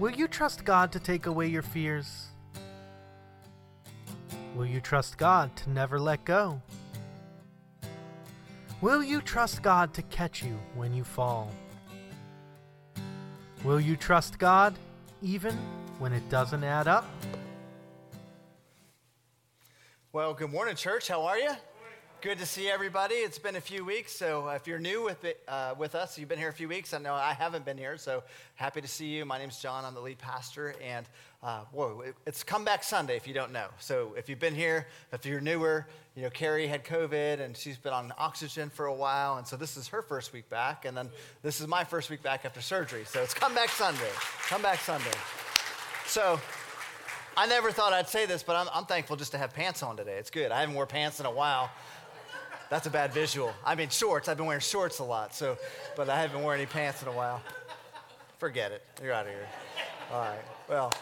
Will you trust God to take away your fears? Will you trust God to never let go? Will you trust God to catch you when you fall? Will you trust God even when it doesn't add up? Well, good morning, church. How are you? Good to see everybody. It's been a few weeks, so if you're new with it, uh, with us, you've been here a few weeks. I know I haven't been here, so happy to see you. My name's John. I'm the lead pastor, and uh, whoa, it's Comeback Sunday. If you don't know, so if you've been here, if you're newer, you know Carrie had COVID and she's been on oxygen for a while, and so this is her first week back, and then this is my first week back after surgery. So it's Comeback Sunday. Comeback Sunday. So I never thought I'd say this, but I'm, I'm, thankful just to have pants on today. It's good. I haven't worn pants in a while. That's a bad visual. I mean, shorts. I've been wearing shorts a lot, so, but I haven't worn any pants in a while. Forget it. You're out of here. All right. Well,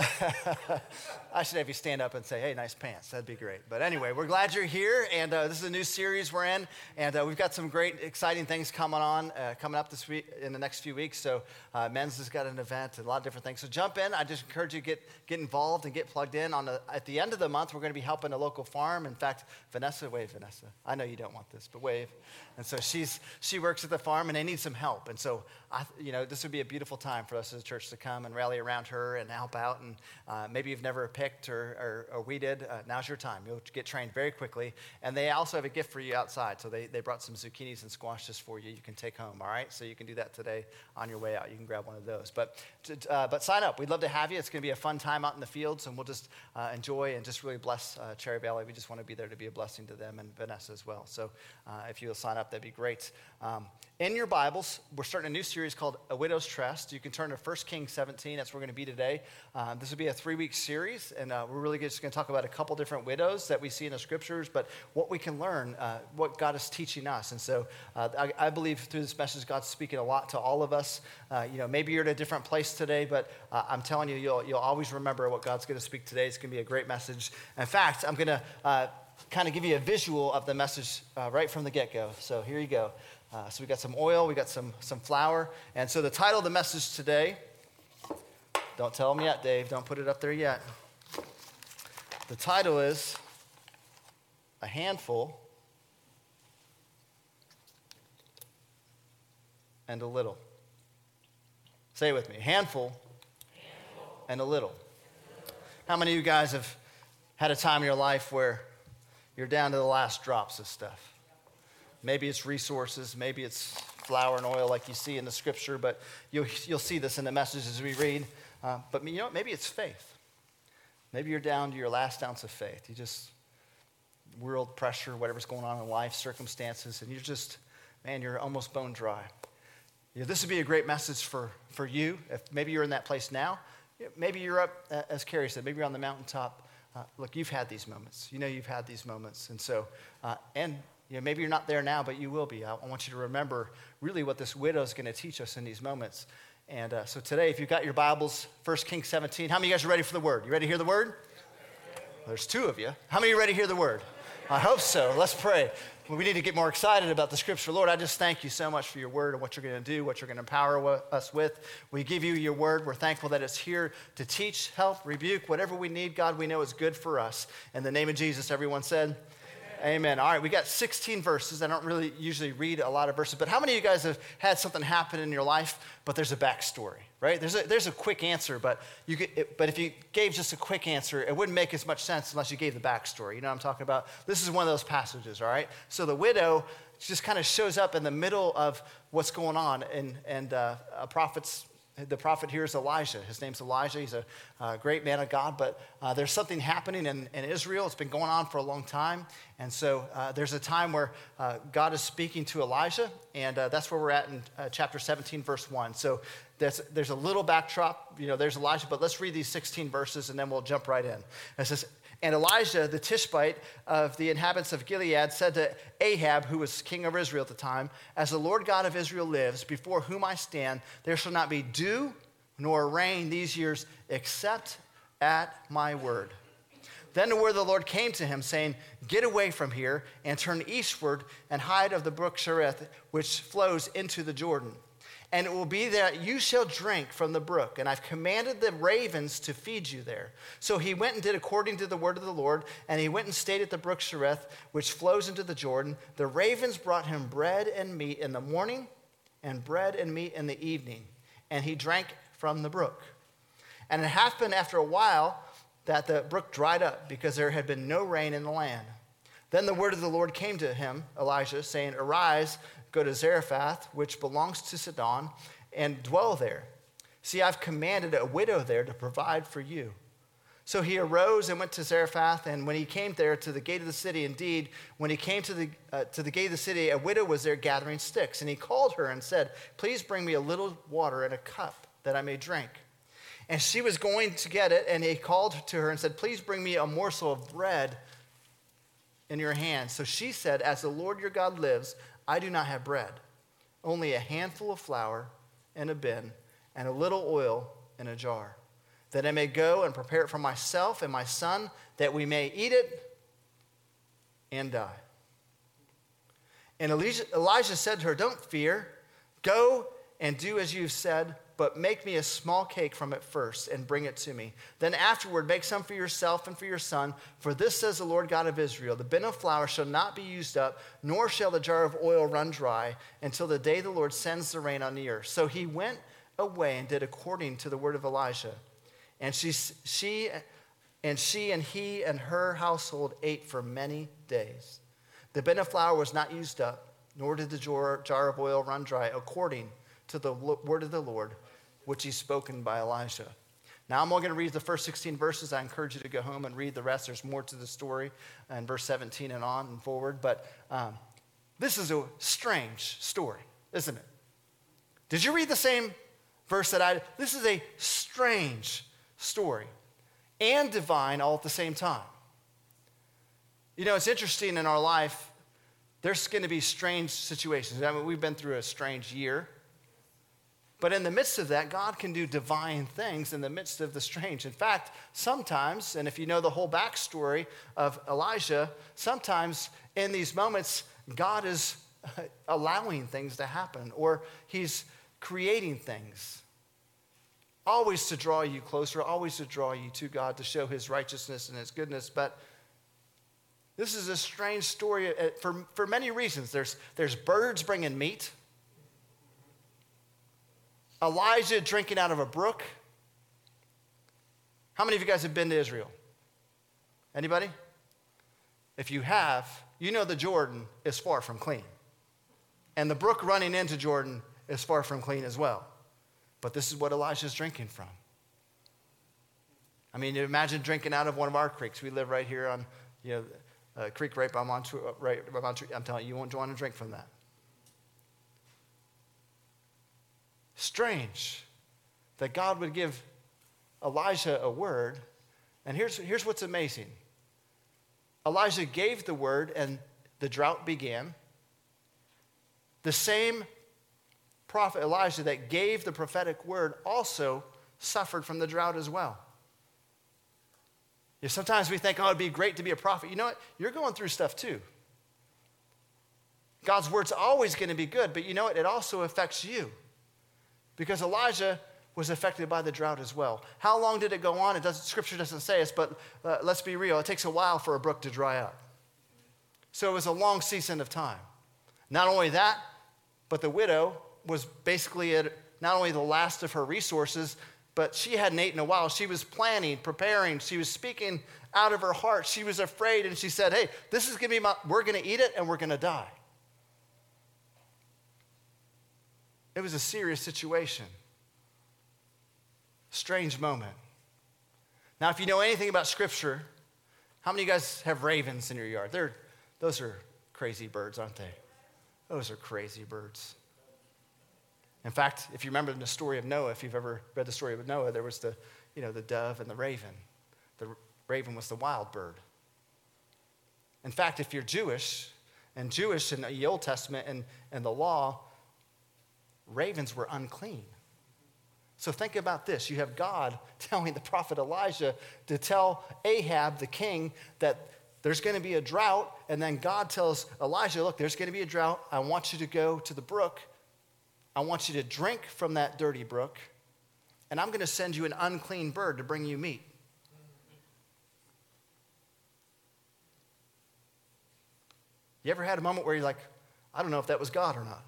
I should have you stand up and say, hey, nice pants. That'd be great. But anyway, we're glad you're here. And uh, this is a new series we're in. And uh, we've got some great, exciting things coming on, uh, coming up this week, in the next few weeks. So, uh, Men's has got an event a lot of different things. So, jump in. I just encourage you to get, get involved and get plugged in. On the, at the end of the month, we're going to be helping a local farm. In fact, Vanessa, wave, Vanessa. I know you don't want this, but wave. And so, she's, she works at the farm and they need some help. And so, I, you know, this would be a beautiful time for us as a church to come and rally around her and help out. And uh, maybe you've never picked or, or or, we did, uh, now's your time. You'll get trained very quickly. And they also have a gift for you outside. So they, they brought some zucchinis and squashes for you. You can take home, all right? So you can do that today on your way out. You can grab one of those. But, uh, but sign up. We'd love to have you. It's going to be a fun time out in the fields, and we'll just uh, enjoy and just really bless uh, Cherry Valley. We just want to be there to be a blessing to them and Vanessa as well. So uh, if you'll sign up, that'd be great. Um, in your Bibles, we're starting a new series called A Widow's Trust. You can turn to 1 Kings 17. That's where we're going to be today. Um, this will be a three week series, and uh, we're really just going to talk about a couple different widows that we see in the scriptures, but what we can learn, uh, what God is teaching us. And so uh, I, I, believe through this message, God's speaking a lot to all of us. Uh, you know, maybe you're at a different place today, but uh, I'm telling you, you'll, you'll always remember what God's going to speak today. It's going to be a great message. In fact, I'm going to uh, kind of give you a visual of the message right from the get go. So here you go. Uh, so we got some oil, we got some, some flour. And so the title of the message today, don't tell them yet, Dave. Don't put it up there yet. The title is A Handful and a Little. Say it with me. Handful, handful. and a little. How many of you guys have had a time in your life where you're down to the last drops of stuff? Maybe it's resources, maybe it's flour and oil like you see in the scripture, but you'll, you'll see this in the messages we read. Uh, but you know? Maybe it's faith. Maybe you're down to your last ounce of faith. You just, world pressure, whatever's going on in life, circumstances, and you're just, man, you're almost bone dry. This would be a great message for, for you. If maybe you're in that place now, maybe you're up, as Carrie said, maybe you're on the mountaintop. Uh, look, you've had these moments. You know you've had these moments. And so, uh, and you know, maybe you're not there now, but you will be. I, want you to remember really what this widow is going to teach us in these moments. And uh, so today, if you've got your Bibles, 1 Kings 17, how many of you guys are ready for the word? You ready to hear the word? There's two of you. How many are ready to hear the word? I hope so. Let's pray. We need to get more excited about the scripture. Lord, I just thank you so much for your word and what you're going to do, what you're going to empower us with. We give you your word. We're thankful that it's here to teach, help, rebuke, whatever we need. God, we know is good for us. In the name of Jesus, everyone said, Amen. All right, we got 16 verses. I don't really usually read a lot of verses, but how many of you guys have had something happen in your life, but there's a backstory, right? There's a, there's a quick answer, but, you it, but if you gave just a quick answer, it wouldn't make as much sense unless you gave the backstory. You know what I'm talking about? This is one of those passages, all right? So the widow just kind of shows up in the middle of what's going on, and, and uh, a prophet's the prophet here is Elijah. His name's Elijah. He's a, great man of God, but uh, there's something happening in, in, Israel. It's been going on for a long time. And so uh, there's a time where uh, God is speaking to Elijah, and uh, that's where we're at in uh, chapter 17, verse 1. So there's a little backdrop. You know, there's Elijah, but let's read these 16 verses and then we'll jump right in. It says, and Elijah, the Tishbite of the inhabitants of Gilead, said to Ahab, who was king of Israel at the time, As the Lord God of Israel lives, before whom I stand, there shall not be dew nor rain these years except at my word. Then the word of the Lord came to him, saying, Get away from here and turn eastward and hide of the brook Cherith, which flows into the Jordan. And it will be that you shall drink from the brook, and I've commanded the ravens to feed you there. So he went and did according to the word of the Lord, and he went and stayed at the brook Cherith, which flows into the Jordan. The ravens brought him bread and meat in the morning, and bread and meat in the evening, and he drank from the brook. And it happened after a while that the brook dried up, because there had been no rain in the land. Then the word of the Lord came to him, Elijah, saying, Arise, go to Zarephath, which belongs to Sidon, and dwell there. See, I've commanded a widow there to provide for you. So he arose and went to Zarephath, and when he came there to the gate of the city, indeed, when he came to the, uh, to the gate of the city, a widow was there gathering sticks. And he called her and said, Please bring me a little water in a cup that I may drink. And she was going to get it, and he called to her and said, Please bring me a morsel of bread in your hand. So she said, As the Lord your God lives, I do not have bread, only a handful of flour in a bin and a little oil in a jar, that I may go and prepare it for myself and my son, that we may eat it and die. And Elijah said to her, Don't fear, go and do as you've said but make me a small cake from it first and bring it to me. Then afterward, make some for yourself and for your son. For this says the Lord God of Israel The bin of flour shall not be used up, nor shall the jar of oil run dry until the day the Lord sends the rain on the earth. So he went away and did according to the word of Elijah. And she, she, and she and he and her household ate for many days. The bin of flour was not used up, nor did the jar, jar of oil run dry, according to the word of the Lord which he's spoken by Elijah. Now, I'm only going to read the first 16 verses. I encourage you to go home and read the rest. There's more to the story in verse 17 and on and forward. But um, this is a strange story, isn't it? Did you read the same verse that I did? This is a strange story and divine all at the same time. You know, it's interesting in our life, there's going to be strange situations. I mean, we've been through a strange year. But in the midst of that, God can do divine things in the midst of the strange. In fact, sometimes, and if you know the whole backstory of Elijah, sometimes in these moments, God is allowing things to happen or he's creating things. Always to draw you closer, always to draw you to God, to show his righteousness and his goodness. But this is a strange story uh, for, for many reasons. There's, there's birds bringing meat. Uh, Elijah drinking out of a brook. How many of you guys have been to Israel? Anybody? If you have, you know the Jordan is far from clean. And the brook running into Jordan is far from clean as well. But this is what Elijah's drinking from. I mean, imagine drinking out of one of our creeks. We live right here on, you know, a creek right by Montour, uh, right by Montour. I'm telling you, you won't want to drink from that. Strange that God would give Elijah a word. And here's, here's what's amazing Elijah gave the word, and the drought began. The same prophet Elijah that gave the prophetic word also suffered from the drought as well. You know, sometimes we think, oh, it'd be great to be a prophet. You know what? You're going through stuff too. God's word's always going to be good, but you know what? It also affects you because Elijah was affected by the drought as well. How long did it go on? It doesn't, scripture doesn't say us, but uh, let's be real. It takes a while for a brook to dry up. So it was a long season of time. Not only that, but the widow was basically at not only the last of her resources, but she hadn't eaten in a while. She was planning, preparing. She was speaking out of her heart. She was afraid, and she said, Hey, this is going to be my, we're going to eat it and we're going to die. It was a serious situation. Strange moment. Now, if you know anything about Scripture, how many of you guys have ravens in your yard? They're, those are crazy birds, aren't they? Those are crazy birds. In fact, if you remember the story of Noah, if you've ever read the story of Noah, there was the, you know, the dove and the raven. The raven was the wild bird. In fact, if you're Jewish, and Jewish in the Old Testament and, and the law, ravens were unclean. So think about this. You have God telling the prophet Elijah to tell Ahab, the king, that there's going to be a drought. And then God tells Elijah, look, there's going to be a drought. I want you to go to the brook I want you to drink from that dirty brook, and I'm going to send you an unclean bird to bring you meat. You ever had a moment where you're like, I don't know if that was God or not?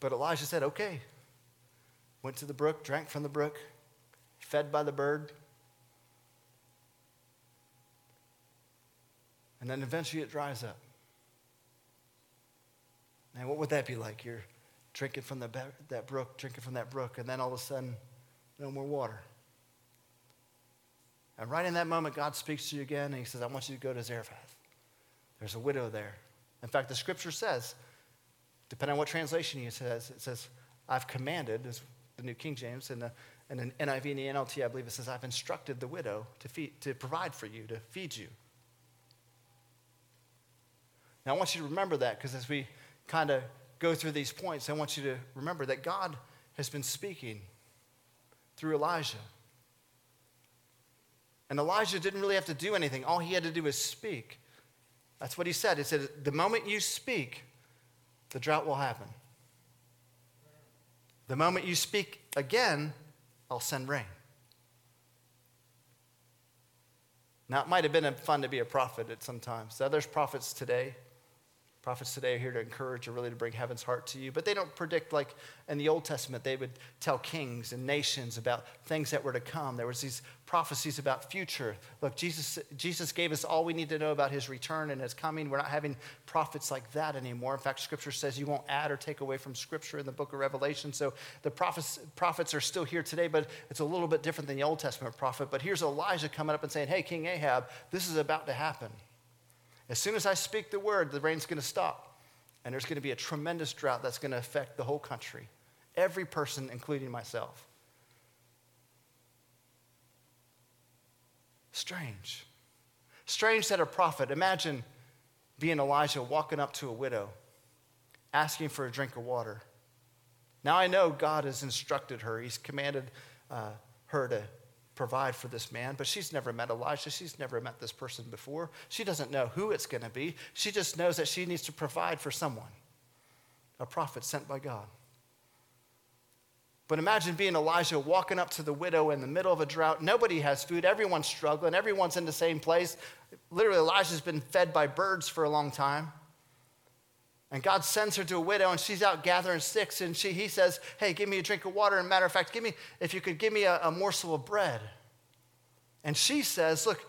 But Elijah said, okay. Went to the brook, drank from the brook, fed by the bird. And then eventually it dries up. Now, what would that be like? You're drinking from the, that brook, drinking from that brook, and then all of a sudden, no more water. And right in that moment, God speaks to you again, and He says, I want you to go to Zarephath. There's a widow there. In fact, the scripture says, depending on what translation you says, it says, I've commanded, is the New King James, and, the, and in NIV and the NLT, I believe it says, I've instructed the widow to, feed, to provide for you, to feed you. Now, I want you to remember that because as we kind of go through these points, I want you to remember that God has been speaking through Elijah. And Elijah didn't really have to do anything. All he had to do was speak. That's what he said. He said, The moment you speak, the drought will happen. The moment you speak again, I'll send rain. Now, it might have been fun to be a prophet at some times. There's prophets today Prophets today are here to encourage or really to bring heaven's heart to you. But they don't predict like in the Old Testament, they would tell kings and nations about things that were to come. There was these prophecies about future. Look, Jesus, Jesus gave us all we need to know about his return and his coming. We're not having prophets like that anymore. In fact, scripture says you won't add or take away from scripture in the book of Revelation. So the prophets, prophets are still here today, but it's a little bit different than the Old Testament prophet. But here's Elijah coming up and saying, Hey, King Ahab, this is about to happen. As soon as I speak the word, the rain's going to stop. And there's going to be a tremendous drought that's going to affect the whole country, every person, including myself. Strange. Strange that a prophet, imagine being Elijah walking up to a widow, asking for a drink of water. Now I know God has instructed her, He's commanded uh, her to provide for this man, but she's never met Elijah. She's never met this person before. She doesn't know who it's going to be. She just knows that she needs to provide for someone, a prophet sent by God. But imagine being Elijah walking up to the widow in the middle of a drought. Nobody has food. Everyone's struggling. Everyone's in the same place. Literally, Elijah's been fed by birds for a long time. And God sends her to a widow, and she's out gathering sticks. And she, he says, Hey, give me a drink of water. And matter of fact, give me, if you could give me a, a morsel of bread. And she says, Look,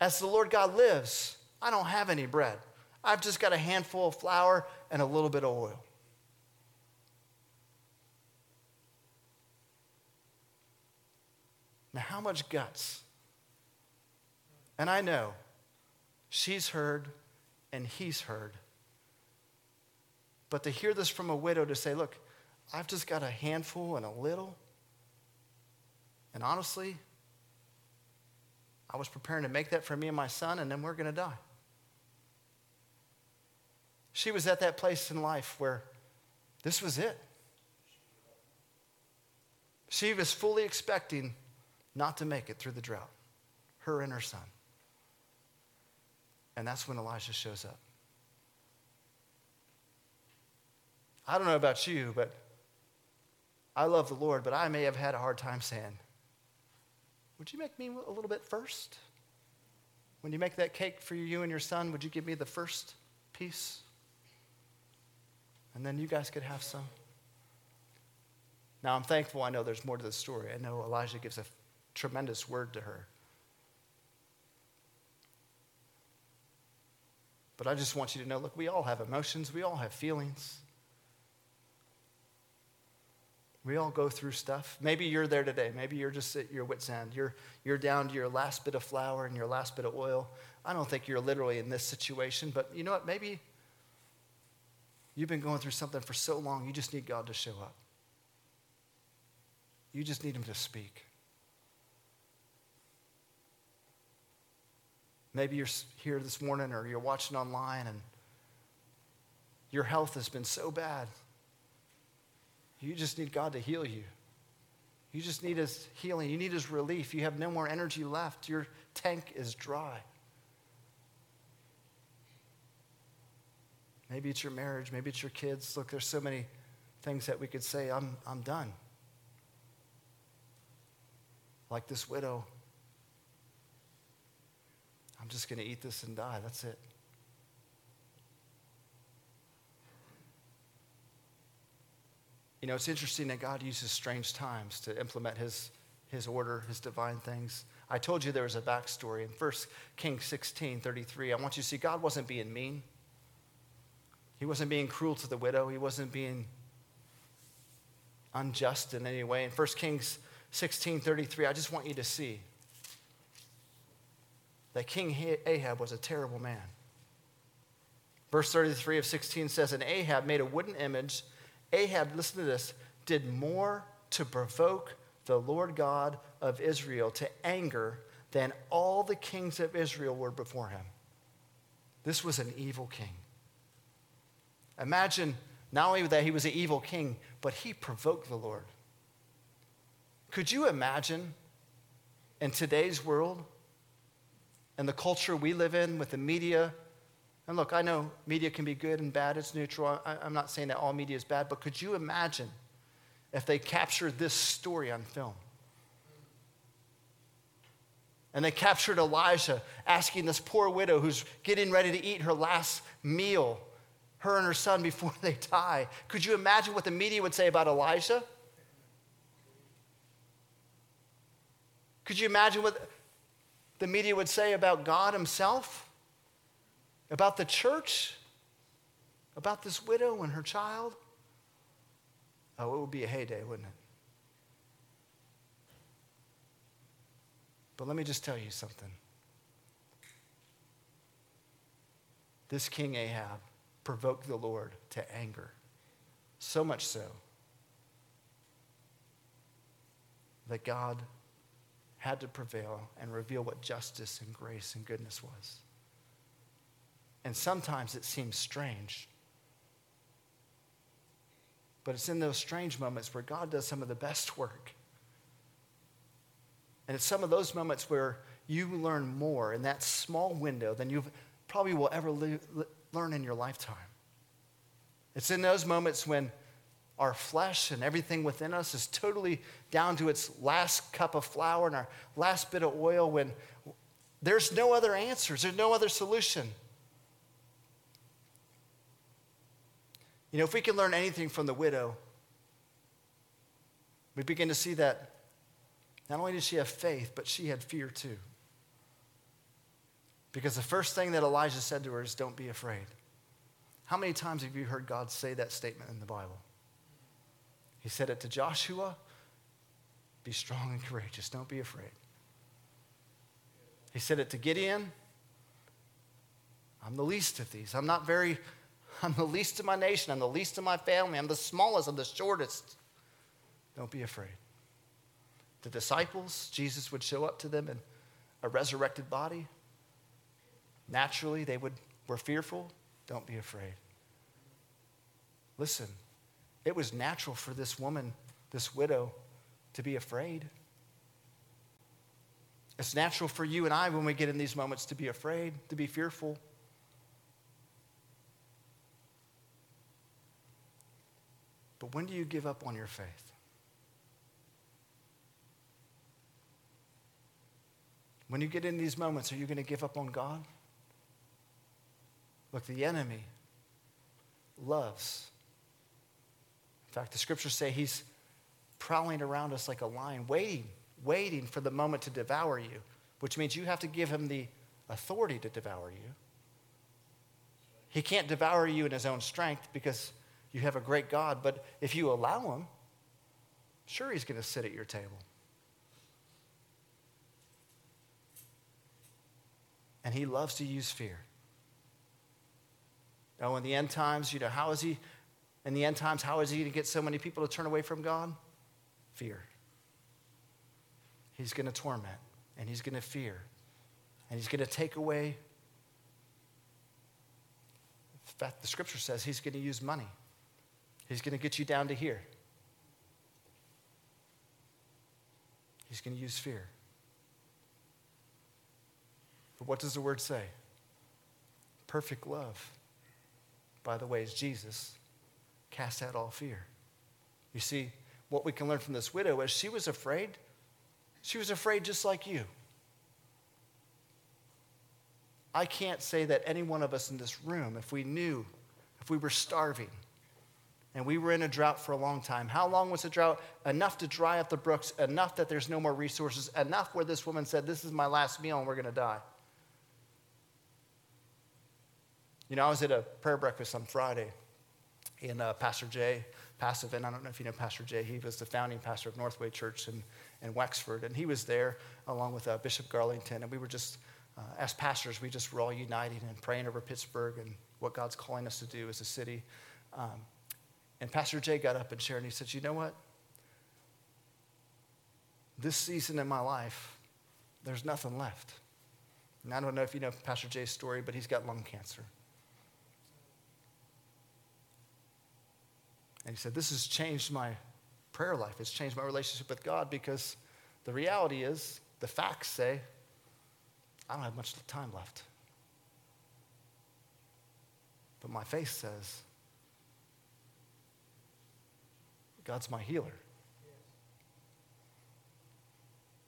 as the Lord God lives, I don't have any bread. I've just got a handful of flour and a little bit of oil. Now, how much guts? And I know she's heard and he's heard but to hear this from a widow to say, look, I've just got a handful and a little. And honestly, I was preparing to make that for me and my son, and then we're going to die. She was at that place in life where this was it. She was fully expecting not to make it through the drought, her and her son. And that's when Elijah shows up. I don't know about you, but I love the Lord, but I may have had a hard time saying, Would you make me a little bit first? When you make that cake for you and your son, would you give me the first piece? And then you guys could have some. Now, I'm thankful I know there's more to the story. I know Elijah gives a tremendous word to her. But I just want you to know look, we all have emotions, we all have feelings. We all go through stuff. Maybe you're there today. Maybe you're just at your wit's end. You're, you're down to your last bit of flour and your last bit of oil. I don't think you're literally in this situation, but you know what? Maybe you've been going through something for so long, you just need God to show up. You just need Him to speak. Maybe you're here this morning or you're watching online and your health has been so bad you just need God to heal you. You just need His healing. You need His relief. You have no more energy left. Your tank is dry. Maybe it's your marriage. Maybe it's your kids. Look, there's so many things that we could say, I'm, I'm done. Like this widow, I'm just going to eat this and die. That's it. You know, it's interesting that God uses strange times to implement his, his order, his divine things. I told you there was a backstory in 1 Kings 16 33. I want you to see God wasn't being mean. He wasn't being cruel to the widow. He wasn't being unjust in any way. In 1 Kings 16 33, I just want you to see that King Ahab was a terrible man. Verse 33 of 16 says, And Ahab made a wooden image Ahab, listen to this, did more to provoke the Lord God of Israel to anger than all the kings of Israel were before him. This was an evil king. Imagine not only that he was an evil king, but he provoked the Lord. Could you imagine in today's world and the culture we live in with the media and look, I know media can be good and bad, it's neutral. I, am not saying that all media is bad, but could you imagine if they captured this story on film? And they captured Elijah asking this poor widow who's getting ready to eat her last meal, her and her son, before they die. Could you imagine what the media would say about Elijah? Could you imagine what the media would say about God Himself? About the church, about this widow and her child, oh, it would be a heyday, wouldn't it? But let me just tell you something. This King Ahab provoked the Lord to anger, so much so that God had to prevail and reveal what justice and grace and goodness was. And sometimes it seems strange. But it's in those strange moments where God does some of the best work. And it's some of those moments where you learn more in that small window than you probably will ever le- learn in your lifetime. It's in those moments when our flesh and everything within us is totally down to its last cup of flour and our last bit of oil when there's no other answers, there's no other solution. You know, if we can learn anything from the widow, we begin to see that not only did she have faith, but she had fear too. Because the first thing that Elijah said to her is, Don't be afraid. How many times have you heard God say that statement in the Bible? He said it to Joshua Be strong and courageous, don't be afraid. He said it to Gideon I'm the least of these. I'm not very I'm the least of my nation. I'm the least of my family. I'm the smallest. I'm the shortest. Don't be afraid. The disciples, Jesus would show up to them in a resurrected body. Naturally, they would, were fearful. Don't be afraid. Listen, it was natural for this woman, this widow, to be afraid. It's natural for you and I when we get in these moments to be afraid, to be fearful. But when do you give up on your faith? When you get in these moments, are you going to give up on God? Look, the enemy loves. In fact, the scriptures say he's prowling around us like a lion, waiting, waiting for the moment to devour you, which means you have to give him the authority to devour you. He can't devour you in his own strength because you have a great God, but if you allow him, sure, he's going to sit at your table. And he loves to use fear. Oh, in the end times, you know, how is he, in the end times, how is he going to get so many people to turn away from God? Fear. He's going to torment, and he's going to fear, and he's going to take away. In fact, the scripture says he's going to use money. He's going to get you down to here. He's going to use fear. But what does the word say? Perfect love by the way, is Jesus, cast out all fear. You see, what we can learn from this widow is she was afraid. She was afraid just like you. I can't say that any one of us in this room, if we knew, if we were starving, and we were in a drought for a long time. How long was the drought? Enough to dry up the brooks, enough that there's no more resources, enough where this woman said, This is my last meal and we're going to die. You know, I was at a prayer breakfast on Friday, and uh, Pastor Jay I don't know if you know Pastor Jay, he was the founding pastor of Northway Church in, in Wexford, and he was there along with uh, Bishop Garlington, and we were just, uh, as pastors, we just were all uniting and praying over Pittsburgh and what God's calling us to do as a city. Um, and Pastor Jay got up and shared, and he said, You know what? This season in my life, there's nothing left. And I don't know if you know Pastor Jay's story, but he's got lung cancer. And he said, This has changed my prayer life. It's changed my relationship with God because the reality is, the facts say, I don't have much time left. But my faith says, God's my healer.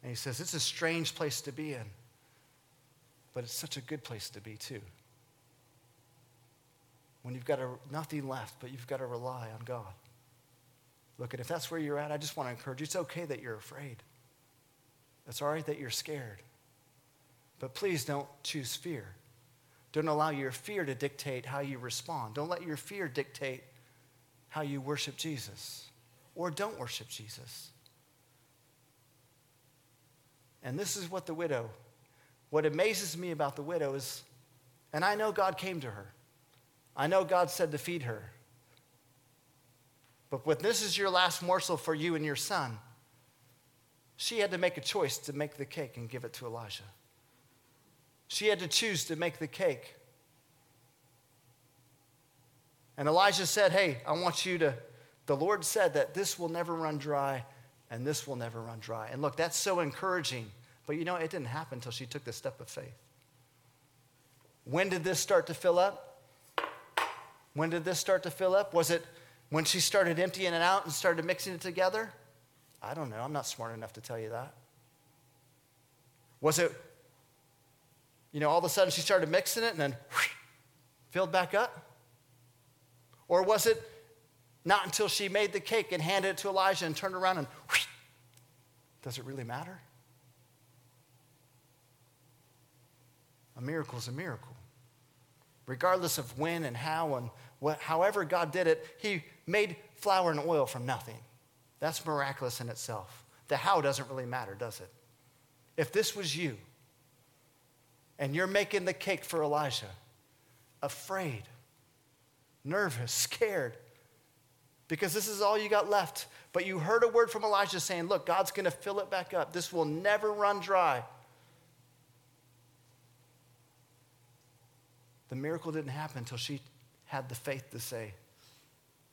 And he says, It's a strange place to be in, but it's such a good place to be, too when you've got a, nothing left, but you've got to rely on God. Look, and if that's where you're at, I just want to encourage you. It's okay that you're afraid. It's all right that you're scared. But please don't choose fear. Don't allow your fear to dictate how you respond. Don't let your fear dictate how you worship Jesus or don't worship Jesus. And this is what the widow, what amazes me about the widow is, and I know God came to her. I know God said to feed her. But when this is your last morsel for you and your son, she had to make a choice to make the cake and give it to Elijah. She had to choose to make the cake. And Elijah said, Hey, I want you to, the Lord said that this will never run dry and this will never run dry. And look, that's so encouraging. But you know, it didn't happen until she took the step of faith. When did this start to fill up? When did this start to fill up? Was it when she started emptying it out and started mixing it together? I don't know. I'm not smart enough to tell you that. Was it, you know, all of a sudden she started mixing it and then whoosh, filled back up? Or was it not until she made the cake and handed it to Elijah and turned around and whoosh, does it really matter? A miracle is a miracle. Regardless of when and how and what, however God did it, He made flour and oil from nothing. That's miraculous in itself. The how doesn't really matter, does it? If this was you and you're making the cake for Elijah, afraid, nervous, scared, because this is all you got left, but you heard a word from Elijah saying, Look, God's going to fill it back up. This will never run dry. The miracle didn't happen until she had the faith to say,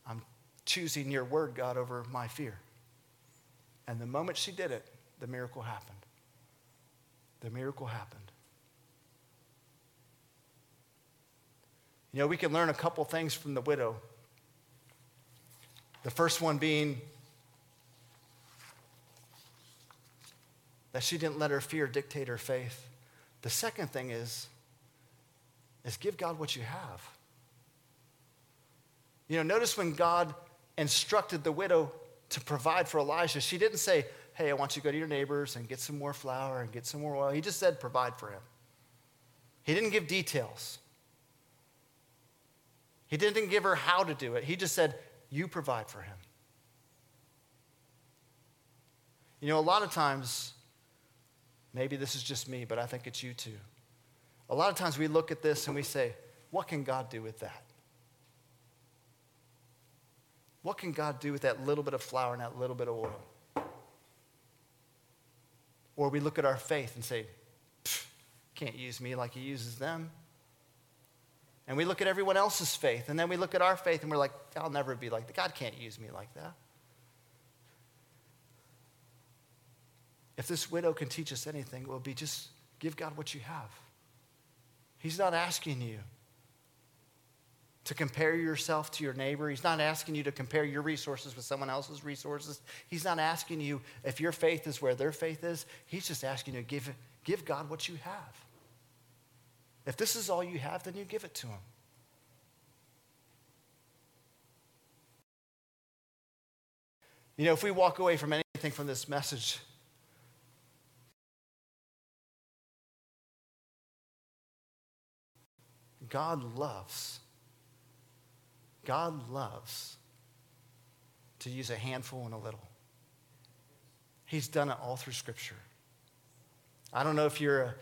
I'm choosing your word, God, over my fear. And the moment she did it, the miracle happened. The miracle happened. You know, we can learn a couple things from the widow. The first one being that she didn't let her fear dictate her faith. The second thing is, is give God what you have. You know, notice when God instructed the widow to provide for Elijah, she didn't say, Hey, I want you to go to your neighbors and get some more flour and get some more oil. He just said, Provide for him. He didn't give details. He didn't give her how to do it. He just said, You provide for him. You know, a lot of times, maybe this is just me, but I think it's you too. A lot of times we look at this and we say, What can God do with that? What can God do with that little bit of flour and that little bit of oil? Or we look at our faith and say, can't use me like he uses them. And we look at everyone else's faith, and then we look at our faith and we're like, I'll never be like that. God can't use me like that. If this widow can teach us anything, it will be just give God what you have. He's not asking you to compare yourself to your neighbor. He's not asking you to compare your resources with someone else's resources. He's not asking you if your faith is where their faith is. He's just asking you to give, give God what you have. If this is all you have, then you give it to Him. You know, if we walk away from anything from this message, God loves, God loves to use a handful and a little. He's done it all through Scripture. I don't know if you're a,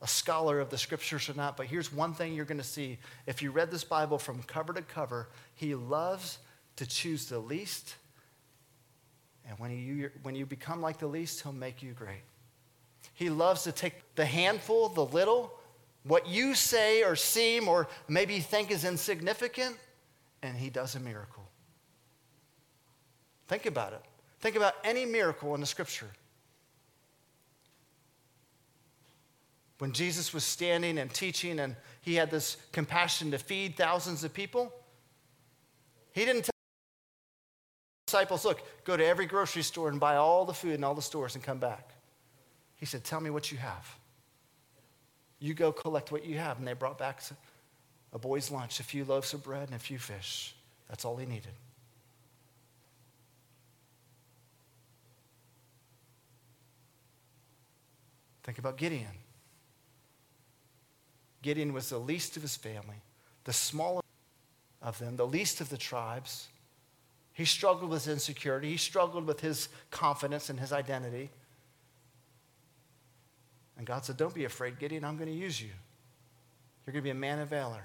a scholar of the Scriptures or not, but here's one thing you're going to see. If you read this Bible from cover to cover, He loves to choose the least. And when you, when you become like the least, He'll make you great. He loves to take the handful, the little, what you say or seem or maybe think is insignificant, and He does a miracle. Think about it. Think about any miracle in the scripture. When Jesus was standing and teaching and he had this compassion to feed thousands of people, he didn't tell disciples, look, go to every grocery store and buy all the food in all the stores and come back. He said, tell me what you have. You go collect what you have. And they brought back a boy's lunch, a few loaves of bread and a few fish. That's all he needed. Think about Gideon. Gideon was the least of his family, the smallest of them, the least of the tribes. He struggled with insecurity, he struggled with his confidence and his identity. And God said, Don't be afraid, Gideon, I'm going to use you. You're going to be a man of valor.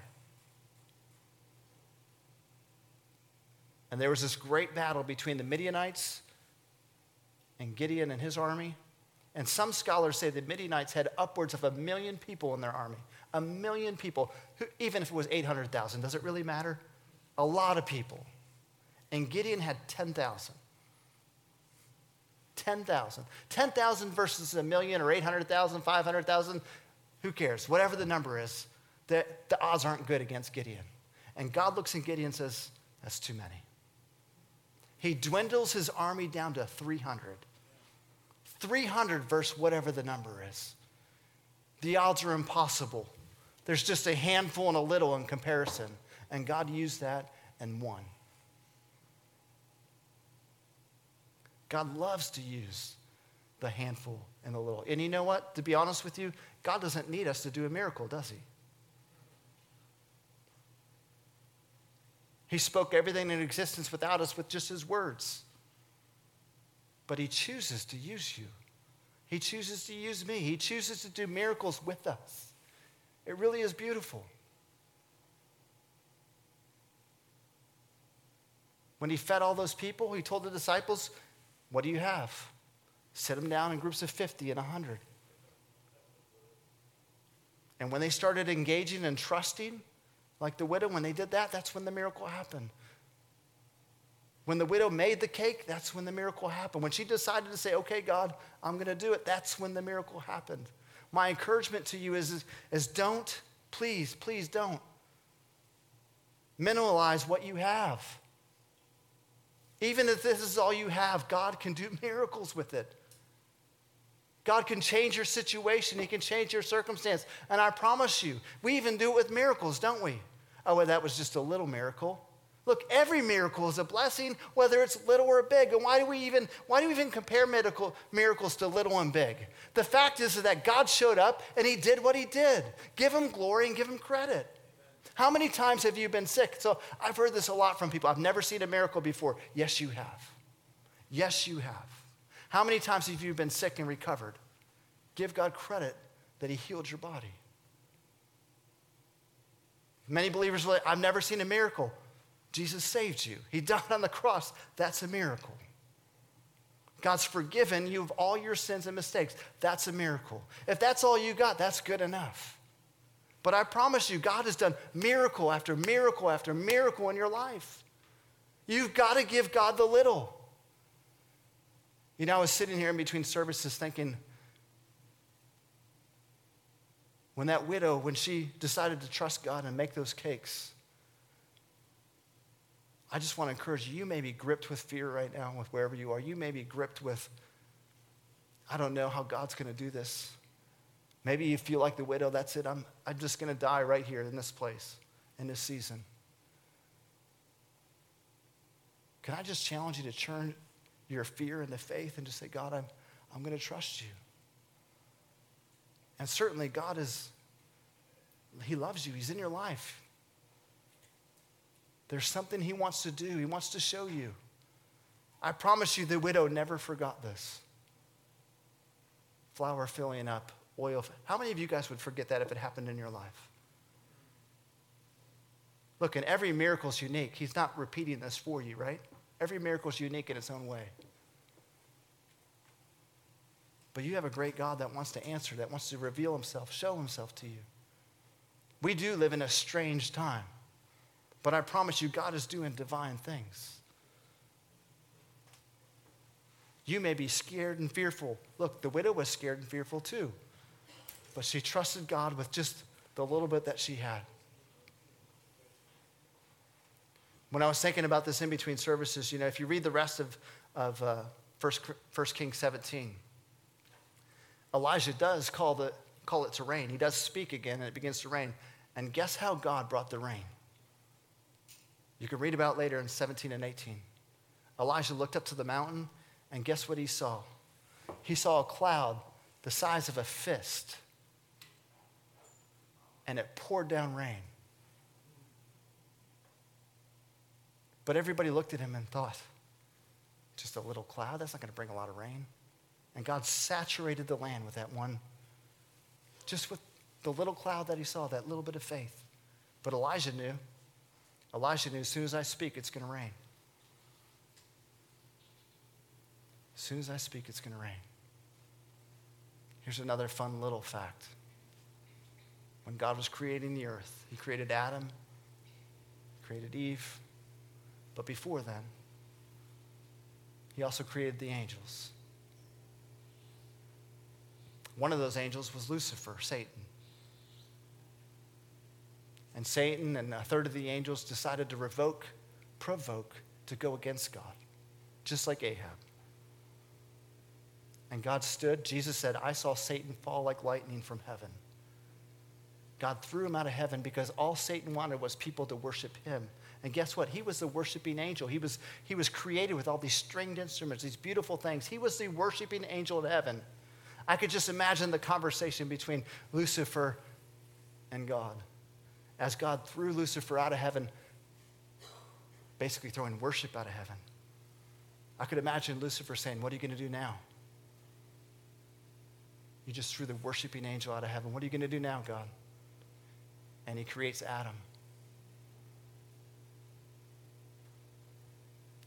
And there was this great battle between the Midianites and Gideon and his army. And some scholars say the Midianites had upwards of a million people in their army. A million people, even if it was 800,000, does it really matter? A lot of people. And Gideon had 10,000. 10,000. 10,000 versus a million or 800,000, 500,000, who cares? Whatever the number is, the, the odds aren't good against Gideon. And God looks at Gideon and says, That's too many. He dwindles his army down to 300. 300 versus whatever the number is. The odds are impossible. There's just a handful and a little in comparison. And God used that and won. God loves to use the handful and the little. And you know what? To be honest with you, God doesn't need us to do a miracle, does He? He spoke everything in existence without us with just His words but He chooses to use you. He chooses to use me. He chooses to do miracles with us. It really is beautiful. When he fed all those people, he told the disciples, What do you have? Sit them down in groups of 50 and 100. And when they started engaging and trusting, like the widow, when they did that, that's when the miracle happened. When the widow made the cake, that's when the miracle happened. When she decided to say, okay, God, I'm going to do it, that's when the miracle happened. My encouragement to you is, is, don't, please, please don't minimalize what you have. Even if this is all you have, God can do miracles with it. God can change your situation, He can change your circumstance. And I promise you, we even do it with miracles, don't we? Oh, well, that was just a little miracle. Look, every miracle is a blessing, whether it's little or big. And why do we even, why do we even compare medical, miracles to little and big? The fact is that God showed up and he did what he did. Give him glory and give him credit. How many times have you been sick? So I've heard this a lot from people. I've never seen a miracle before. Yes, you have. Yes, you have. How many times have you been sick and recovered? Give God credit that he healed your body. Many believers, will, I've never seen a miracle. Jesus saved you. He died on the cross. That's a miracle. God's forgiven you of all your sins and mistakes. That's a miracle. If that's all you got, that's good enough. But I promise you, God has done miracle after miracle after miracle in your life. You've got to give God the little. You know, I was sitting here in between services thinking, When that widow, when she decided to trust God and make those cakes, I just want to encourage you. You may be gripped with fear right now, with wherever you are. You may be gripped with, I don't know how God's going to do this. Maybe you feel like the widow, that's it. I'm, I'm just going to die right here in this place, in this season. Can I just challenge you to turn your fear into faith and just say, God, I'm, I'm going to trust you. And certainly, God is, He loves you, He's in your life. There's something He wants to do, He wants to show you. I promise you, the widow never forgot this. Flour filling up, oil. How many of you guys would forget that if it happened in your life? Look, and every miracle is unique. He's not repeating this for you, right? Every miracle is unique in its own way. But you have a great God that wants to answer, that wants to reveal himself, show himself to you. We do live in a strange time, but I promise you, God is doing divine things. You may be scared and fearful. Look, the widow was scared and fearful too, but she trusted God with just the little bit that she had. When I was thinking about this in between services, you know, if you read the rest of, of uh, 1, 1 Kings 17, Elijah does call, the, call it to rain. He does speak again, and it begins to rain. And guess how God brought the rain? You can read about later in 17 and 18. Elijah looked up to the mountain, and guess what he saw? He saw a cloud the size of a fist, and it poured down rain. But everybody looked at him and thought, just a little cloud? That's not going to bring a lot of rain. And God saturated the land with that one, just with the little cloud that he saw, that little bit of faith. But Elijah knew. Elijah knew as soon as I speak, it's going to rain. As soon as I speak, it's going to rain. Here's another fun little fact. When God was creating the earth, he created Adam, created Eve, but before then, he also created the angels. One of those angels was Lucifer, Satan. And Satan and a third of the angels decided to revoke, provoke, to go against God, just like Ahab. And God stood. Jesus said, I saw Satan fall like lightning from heaven. God threw him out of heaven because all Satan wanted was people to worship him. And guess what? He was the worshiping angel. He was, he was created with all these stringed instruments, these beautiful things. He was the worshiping angel of heaven. I could just imagine the conversation between Lucifer and God. As God threw Lucifer out of heaven, basically throwing worship out of heaven. I could imagine Lucifer saying, What are you going to do now? You just threw the worshiping angel out of heaven. What are you going to do now, God? And he creates Adam.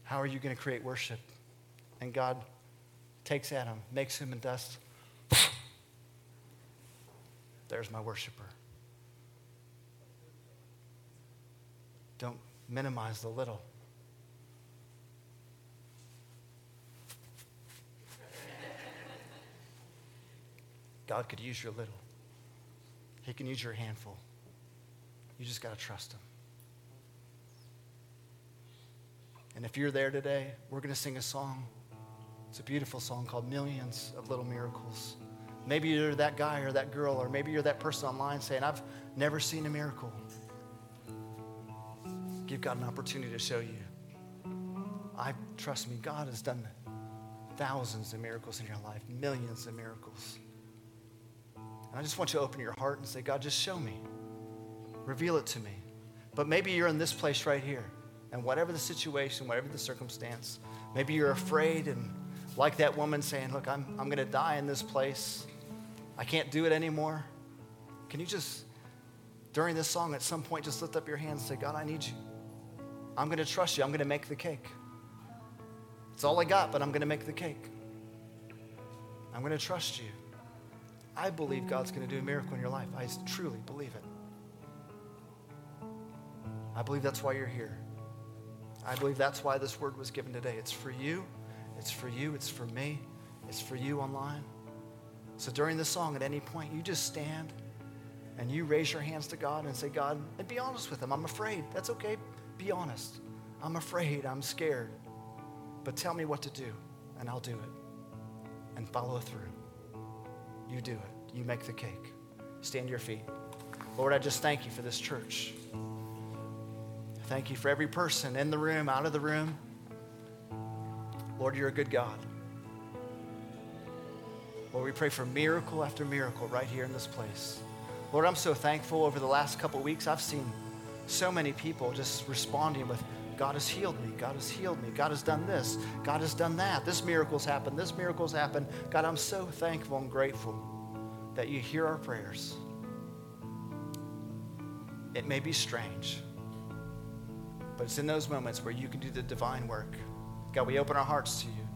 How are you going to create worship? And God takes Adam, makes him in dust, there's my worshiper. Don't minimize the little. God could use your little. He can use your handful. You just got to trust Him. And if you're there today, we're going to sing a song. It's a beautiful song called Millions of Little Miracles. Maybe you're that guy or that girl, or maybe you're that person online saying, I've never seen a miracle. Give God an opportunity to show you. I trust me, God has done thousands of miracles in your life, millions of miracles. And I just want you to open your heart and say, God, just show me. Reveal it to me. But maybe you're in this place right here, and whatever the situation, whatever the circumstance, maybe you're afraid and like that woman saying, Look, I'm, I'm going to die in this place. I can't do it anymore. Can you just, during this song, at some point, just lift up your hands and say, God, I need you. I'm going to trust you. I'm going to make the cake. It's all I got, but I'm going to make the cake. I'm going to trust you. I believe God's going to do a miracle in your life. I truly believe it. I believe that's why you're here. I believe that's why this word was given today. It's for you, it's for you, it's for me, it's for you online. So during the song, at any point, you just stand and you raise your hands to God and say, God, and be honest with Him. I'm afraid. That's okay. Be honest. I'm afraid. I'm scared. But tell me what to do, and I'll do it. And follow through. You do it. You make the cake. Stand your feet. Lord, I just thank you for this church. Thank you for every person in the room, out of the room. Lord, you're a good God. Lord, we pray for miracle after miracle right here in this place. Lord, I'm so thankful over the last couple weeks. I've seen so many people just responding with, God has healed me. God has healed me. God has done this. God has done that. This miracle's happened. This miracle's happened. God, I'm so thankful and grateful that you hear our prayers. It may be strange, but it's in those moments where you can do the divine work. God, we open our hearts to you.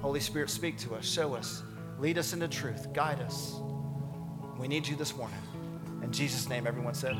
Holy Spirit, speak to us, show us, lead us into truth, guide us. We need you this morning. In Jesus' name, everyone said.